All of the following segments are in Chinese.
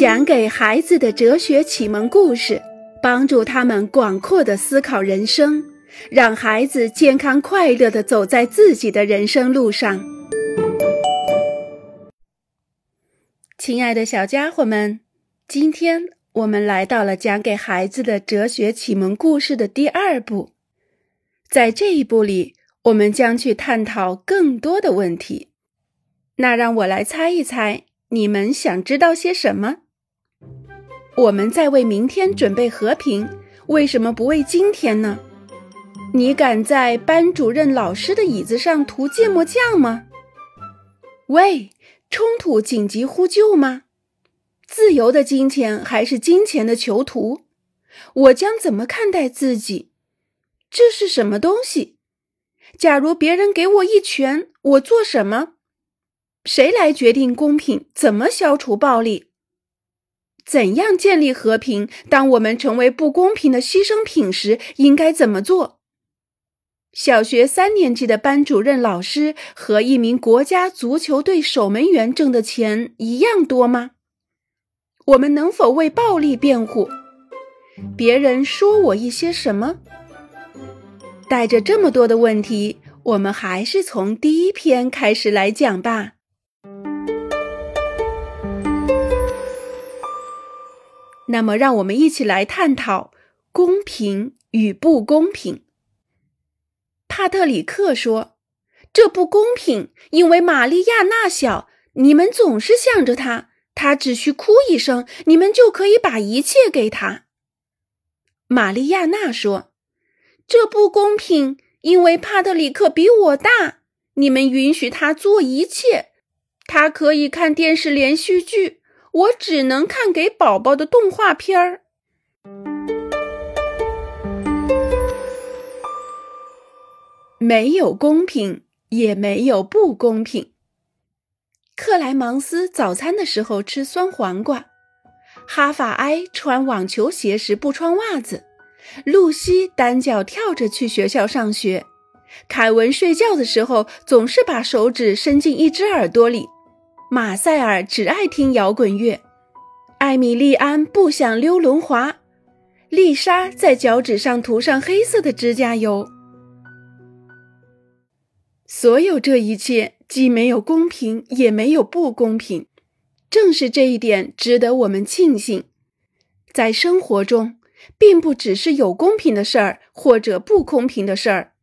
讲给孩子的哲学启蒙故事，帮助他们广阔的思考人生，让孩子健康快乐的走在自己的人生路上。亲爱的小家伙们，今天我们来到了讲给孩子的哲学启蒙故事的第二部，在这一步里，我们将去探讨更多的问题。那让我来猜一猜，你们想知道些什么？我们在为明天准备和平，为什么不为今天呢？你敢在班主任老师的椅子上涂芥末酱吗？喂，冲突紧急呼救吗？自由的金钱还是金钱的囚徒？我将怎么看待自己？这是什么东西？假如别人给我一拳，我做什么？谁来决定公平？怎么消除暴力？怎样建立和平？当我们成为不公平的牺牲品时，应该怎么做？小学三年级的班主任老师和一名国家足球队守门员挣的钱一样多吗？我们能否为暴力辩护？别人说我一些什么？带着这么多的问题，我们还是从第一篇开始来讲吧。那么，让我们一起来探讨公平与不公平。帕特里克说：“这不公平，因为玛利亚那小，你们总是向着她，她只需哭一声，你们就可以把一切给她。”玛利亚娜说：“这不公平，因为帕特里克比我大，你们允许他做一切，他可以看电视连续剧。”我只能看给宝宝的动画片儿。没有公平，也没有不公平。克莱芒斯早餐的时候吃酸黄瓜，哈法埃穿网球鞋时不穿袜子，露西单脚跳着去学校上学，凯文睡觉的时候总是把手指伸进一只耳朵里。马塞尔只爱听摇滚乐，艾米莉安不想溜轮滑，丽莎在脚趾上涂上黑色的指甲油。所有这一切既没有公平，也没有不公平。正是这一点值得我们庆幸。在生活中，并不只是有公平的事儿或者不公平的事儿。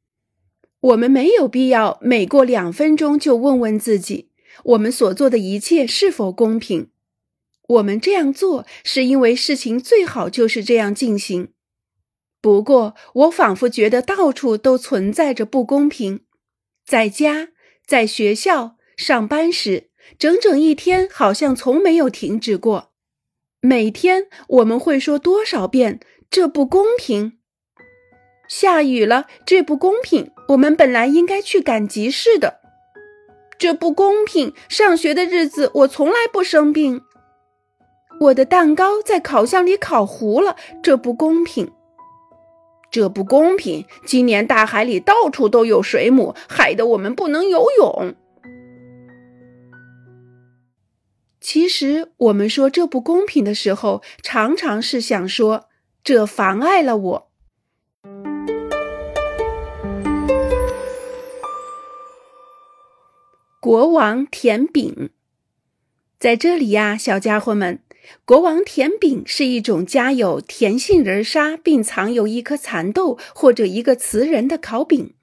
我们没有必要每过两分钟就问问自己。我们所做的一切是否公平？我们这样做是因为事情最好就是这样进行。不过，我仿佛觉得到处都存在着不公平。在家、在学校、上班时，整整一天好像从没有停止过。每天我们会说多少遍“这不公平”？下雨了，这不公平。我们本来应该去赶集市的。这不公平！上学的日子我从来不生病。我的蛋糕在烤箱里烤糊了，这不公平！这不公平！今年大海里到处都有水母，害得我们不能游泳。其实，我们说这不公平的时候，常常是想说这妨碍了我。国王甜饼，在这里呀，小家伙们，国王甜饼是一种加有甜杏仁沙并藏有一颗蚕豆或者一个瓷人的烤饼。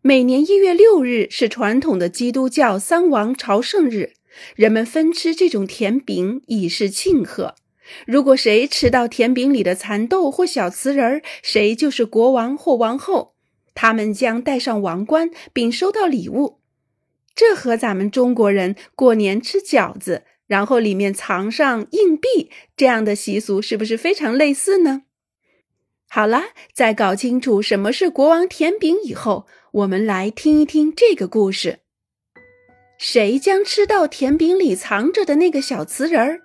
每年一月六日是传统的基督教三王朝圣日，人们分吃这种甜饼以示庆贺。如果谁吃到甜饼里的蚕豆或小瓷人，谁就是国王或王后，他们将戴上王冠并收到礼物。这和咱们中国人过年吃饺子，然后里面藏上硬币这样的习俗，是不是非常类似呢？好了，在搞清楚什么是国王甜饼以后，我们来听一听这个故事：谁将吃到甜饼里藏着的那个小瓷人儿？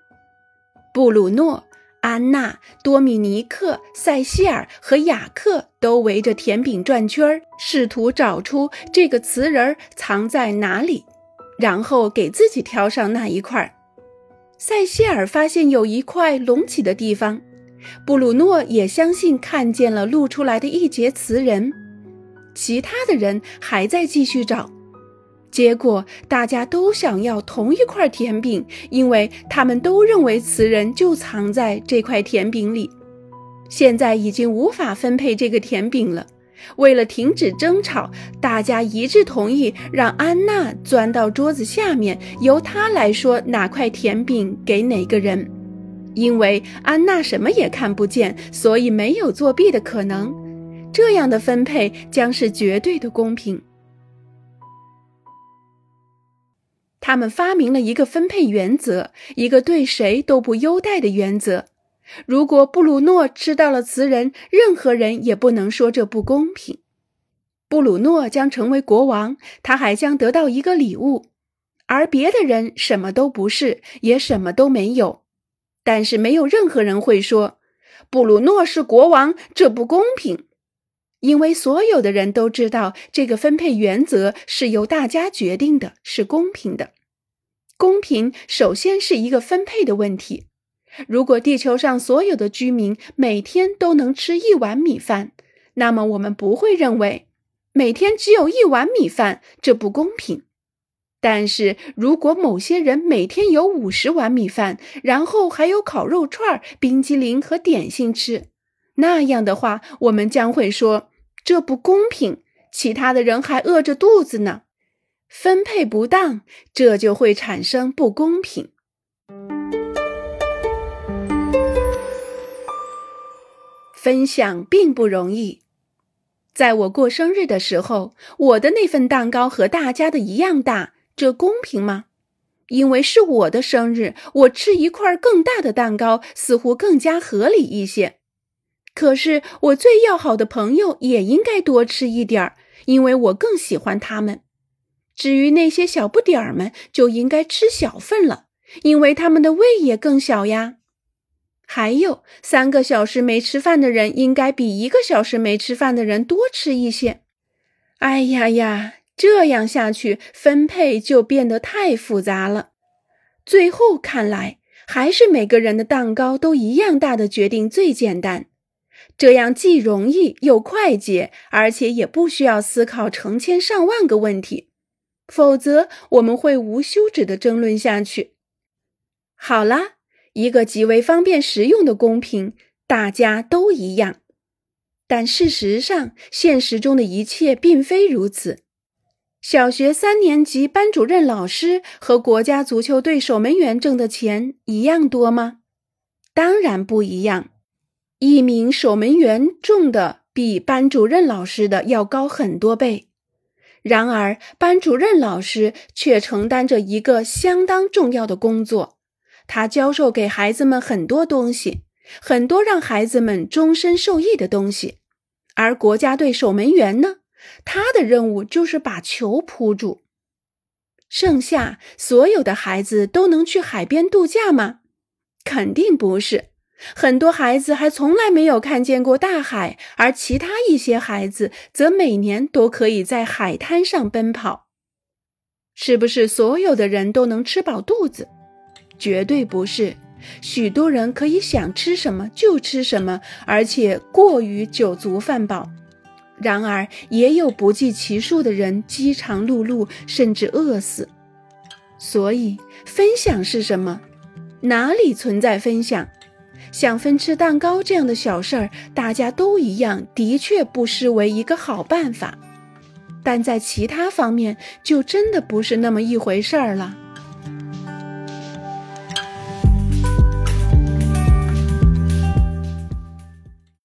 布鲁诺。安娜、多米尼克、塞西尔和雅克都围着甜饼转圈儿，试图找出这个瓷人藏在哪里，然后给自己挑上那一块。塞西尔发现有一块隆起的地方，布鲁诺也相信看见了露出来的一截瓷人。其他的人还在继续找，结果大家都想要同一块甜饼，因为他们都认为词人就藏在这块甜饼里。现在已经无法分配这个甜饼了。为了停止争吵，大家一致同意让安娜钻到桌子下面，由她来说哪块甜饼给哪个人。因为安娜什么也看不见，所以没有作弊的可能。这样的分配将是绝对的公平。他们发明了一个分配原则，一个对谁都不优待的原则。如果布鲁诺吃到了瓷人，任何人也不能说这不公平。布鲁诺将成为国王，他还将得到一个礼物，而别的人什么都不是，也什么都没有。但是没有任何人会说布鲁诺是国王，这不公平，因为所有的人都知道这个分配原则是由大家决定的，是公平的。公平首先是一个分配的问题。如果地球上所有的居民每天都能吃一碗米饭，那么我们不会认为每天只有一碗米饭这不公平。但是如果某些人每天有五十碗米饭，然后还有烤肉串、冰激凌和点心吃，那样的话，我们将会说这不公平。其他的人还饿着肚子呢，分配不当，这就会产生不公平。分享并不容易。在我过生日的时候，我的那份蛋糕和大家的一样大，这公平吗？因为是我的生日，我吃一块更大的蛋糕似乎更加合理一些。可是我最要好的朋友也应该多吃一点儿，因为我更喜欢他们。至于那些小不点儿们，就应该吃小份了，因为他们的胃也更小呀。还有三个小时没吃饭的人，应该比一个小时没吃饭的人多吃一些。哎呀呀，这样下去分配就变得太复杂了。最后看来，还是每个人的蛋糕都一样大的决定最简单，这样既容易又快捷，而且也不需要思考成千上万个问题。否则，我们会无休止的争论下去。好啦。一个极为方便实用的公平，大家都一样。但事实上，现实中的一切并非如此。小学三年级班主任老师和国家足球队守门员挣的钱一样多吗？当然不一样。一名守门员挣的比班主任老师的要高很多倍。然而，班主任老师却承担着一个相当重要的工作。他教授给孩子们很多东西，很多让孩子们终身受益的东西。而国家队守门员呢？他的任务就是把球扑住。剩下所有的孩子都能去海边度假吗？肯定不是。很多孩子还从来没有看见过大海，而其他一些孩子则每年都可以在海滩上奔跑。是不是所有的人都能吃饱肚子？绝对不是，许多人可以想吃什么就吃什么，而且过于酒足饭饱。然而，也有不计其数的人饥肠辘辘，甚至饿死。所以，分享是什么？哪里存在分享？像分吃蛋糕这样的小事儿，大家都一样，的确不失为一个好办法。但在其他方面，就真的不是那么一回事儿了。